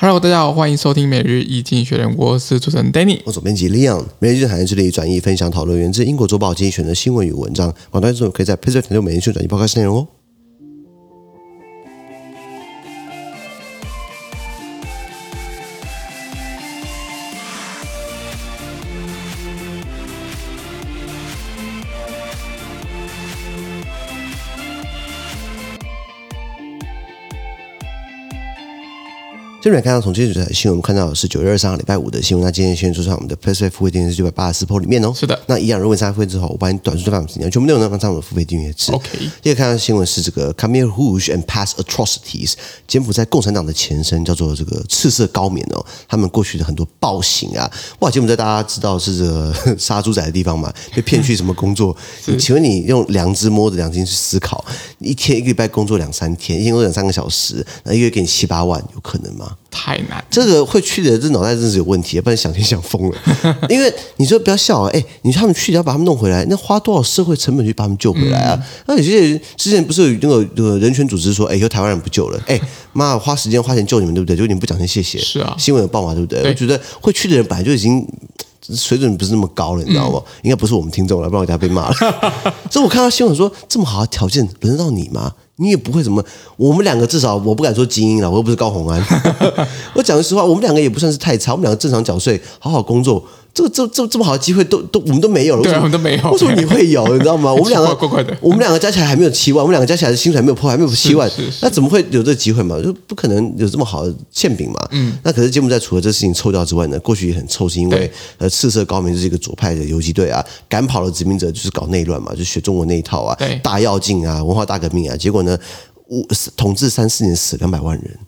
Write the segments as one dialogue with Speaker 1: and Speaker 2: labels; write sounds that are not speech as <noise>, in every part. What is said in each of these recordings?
Speaker 1: Hello，大家好，欢迎收听每日一经济学人，我是主持人 Danny，
Speaker 2: 我左边辑 Leon。每日一经济学人致力于转译分享讨论源自英国周报经济选择新闻与文章，广大听众可以在 PressPlay 团队每日一经济学人转译报开始内容哦。这边看到从今天的新闻，我们看到的是九月二十三号礼拜五的新闻。那今天先说上我们的 PressPlay 付费订阅是九百八十四 Pro 里面哦。
Speaker 1: 是的。那
Speaker 2: 一样，如果你加付费之后，我把你短讯发给你，全部内容都放在我们的付费订阅制。
Speaker 1: OK。
Speaker 2: 第二看到的新闻是这个 Khmer Rouge and Past Atrocities，柬埔寨共产党的前身叫做这个赤色高棉哦。他们过去的很多暴行啊，哇！柬埔寨大家知道是这个杀猪仔的地方嘛？被骗去什么工作？<laughs> 请问你用良知摸着良心去思考，一天一个礼拜工作两三天，一天工作两三个小时，那一个月给你七八万，有可能吗？
Speaker 1: 太难，
Speaker 2: 这个会去的这脑袋真是有问题，不然想天想疯了。<laughs> 因为你说不要笑啊，哎，你说他们去要把他们弄回来，那花多少社会成本去把他们救回来啊？嗯、那有些人之前不是有那个那个人权组织说，哎，以后台湾人不救了，哎，妈，花时间花钱救你们，对不对？就你们不讲声谢谢，
Speaker 1: 是啊，
Speaker 2: 新闻有报嘛，对不对？对我觉得会去的人本来就已经水准不是那么高了，你知道吗？嗯、应该不是我们听众了，不然我等下被骂了。<laughs> 所以我看到新闻说这么好的条件，轮得到你吗？你也不会怎么，我们两个至少我不敢说精英了，我又不是高洪安。<laughs> 我讲实话，我们两个也不算是太差，我们两个正常缴税，好好工作。这个这这这么好的机会都都我们都没有了，
Speaker 1: 对，我们都没有。
Speaker 2: 为什么你会有？<laughs> 你知道吗？我们两个
Speaker 1: 怪怪的，
Speaker 2: 我们两个加起来还没有七万，我们两个加起来的薪水还没有破，还没有七万，那怎么会有这个机会嘛？就不可能有这么好的馅饼嘛。嗯。那可是柬埔寨除了这事情臭掉之外呢，过去也很臭，是因为呃赤色高棉就是一个左派的游击队啊，赶跑了殖民者，就是搞内乱嘛，就学中国那一套啊，大跃进啊，文化大革命啊，结果呢，五统治三四年死两百万人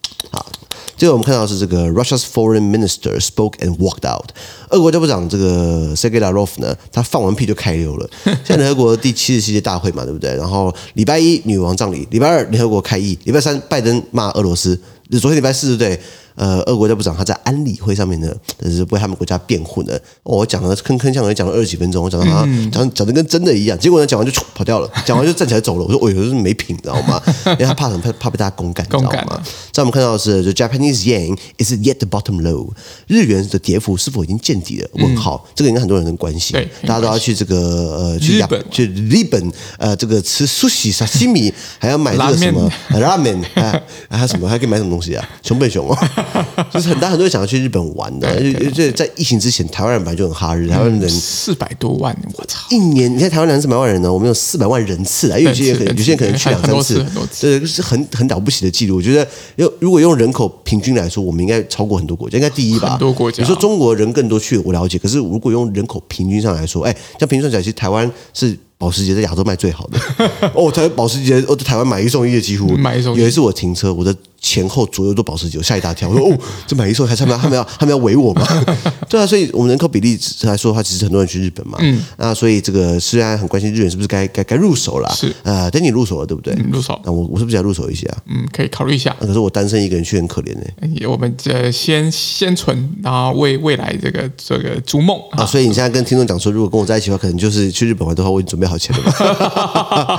Speaker 2: 啊。最后我们看到是这个 Russia's foreign minister spoke and walked out。俄国外交部长这个 Sergei Lavrov 呢，他放完屁就开溜了。<laughs> 现在联合国第七十七届大会嘛，对不对？然后礼拜一女王葬礼，礼拜二联合国开议，礼拜三拜登骂俄罗斯，昨天礼拜四对对？呃，俄国外部长他在安理会上面呢，就是为他们国家辩护呢。哦、我讲了铿铿锵锵讲了二十几分钟，我讲到他讲讲的跟真的一样，结果呢讲完就 <laughs> 跑掉了，讲完就站起来走了。我说，哦，有是没品，你知道吗？<laughs> 因为他怕什么？怕怕被大家公干，你知道吗？在我们看到的是，the Japanese yen is yet the bottom low，日元的跌幅是否已经见底了？问号，这个应该很多人能关心。大家都要去这个呃去日本去日本呃这个吃寿司沙西米，<laughs> 还要买这个什么拉面，还还有什么还可以买什么东西啊？熊本熊啊。<laughs> 就是很大很多人想要去日本玩的，而且就在疫情之前，台湾人本来就很哈日，台湾人
Speaker 1: 四百多万，我操！
Speaker 2: 一年你看台湾两四百万人呢，我们有四百万人次啊，因为有些人有些人可能去两三次，这是很很了不起的记录。我觉得，用如果用人口平均来说，我们应该超过很多国家，应该第一吧？
Speaker 1: 很多国家，
Speaker 2: 你说中国人更多去，我了解。可是如果用人口平均上来说，哎，像平均算起来，其实台湾是保时捷在亚洲卖最好的。<laughs> 哦，台保时捷，我在台湾买一送一的几乎，买一送一。有一次我停车，我的。前后左右都保时捷，我吓一大跳。<laughs> 我说：“哦，这买一送一，还他们他们要他们要围我吗？” <laughs> 对啊，所以我们人口比例来说的话，其实很多人去日本嘛。嗯。那所以这个虽然很关心日本是不是该该该入手了，是呃，等你入手了，对不对？
Speaker 1: 入手。
Speaker 2: 那我我是不是要入手一下？
Speaker 1: 嗯，可以考虑一下。
Speaker 2: 可是我单身一个人去很可怜呢。
Speaker 1: 我们这先先存，然后为未来这个这个逐梦
Speaker 2: 啊。所以你现在跟听众讲说，如果跟我在一起的话，可能就是去日本玩的话，我已经准备好钱了嘛。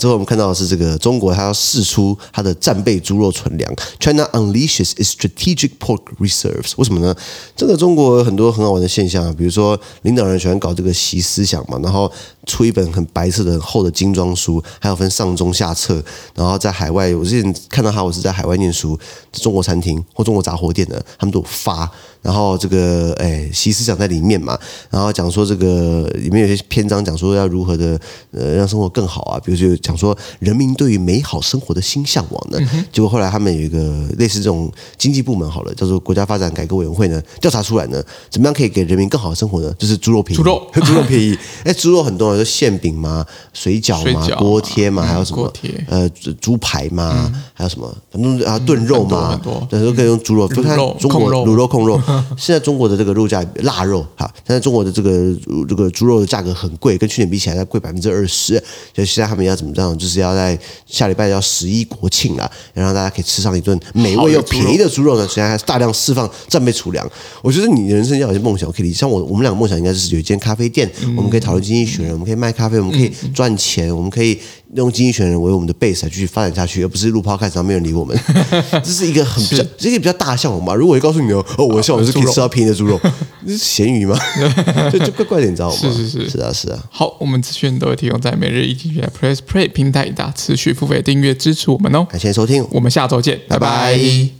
Speaker 2: 之，后我们看到的是这个中国，它要释出它的战备猪肉存粮。China unleashes its strategic pork reserves。为什么呢？这个中国有很多很好玩的现象啊，比如说领导人喜欢搞这个习思想嘛，然后出一本很白色的很厚的精装书，还有分上中下册。然后在海外，我之前看到他，我是在海外念书，中国餐厅或中国杂货店的，他们都有发。然后这个哎，习思想在里面嘛，然后讲说这个里面有些篇章讲说要如何的呃让生活更好啊，比如说讲说人民对于美好生活的新向往呢。结果后来他们有一个类似这种经济部门好了，叫做国家发展改革委员会呢，调查出来呢，怎么样可以给人民更好的生活呢？就是猪肉便宜，猪肉 <laughs> 猪肉便宜。哎，猪肉很多，就馅饼嘛，水饺嘛，锅贴嘛，还有什么呃猪排嘛，还有什么反正啊炖肉嘛，对，都可以用猪肉。就看中国卤肉控肉。<laughs> 现在中国的这个肉价腊肉哈，现在中国的这个这个猪肉的价格很贵，跟去年比起来要贵百分之二十。就现在他们要怎么着？就是要在下礼拜要十一国庆了，然后大家可以吃上一顿美味又便宜的猪肉呢。现在还大量释放战备储粮。我觉得你人生要有些梦想，我可以理解。像我，我们两个梦想应该就是有一间咖啡店，我们可以讨论经济学人，我们可以卖咖啡，我们可以赚钱，嗯、我们可以用经济学人为我们的 base 来继续发展下去，而不是录 podcast 上没有人理我们。<laughs> 这是一个很比较，这是一个比较大的项目嘛。如果我告诉你哦，哦，我的项目 <laughs> 是可以吃到便宜的猪肉，这是咸鱼吗？<laughs> 就就怪怪的，你知道吗？
Speaker 1: 是是是，
Speaker 2: 是啊是啊。
Speaker 1: 好，我们资讯都会提供在每日一经济学人 Press Play 平台，大持续付费订阅支持我们哦。
Speaker 2: 感谢收听，
Speaker 1: 我们下周见，拜拜。拜拜。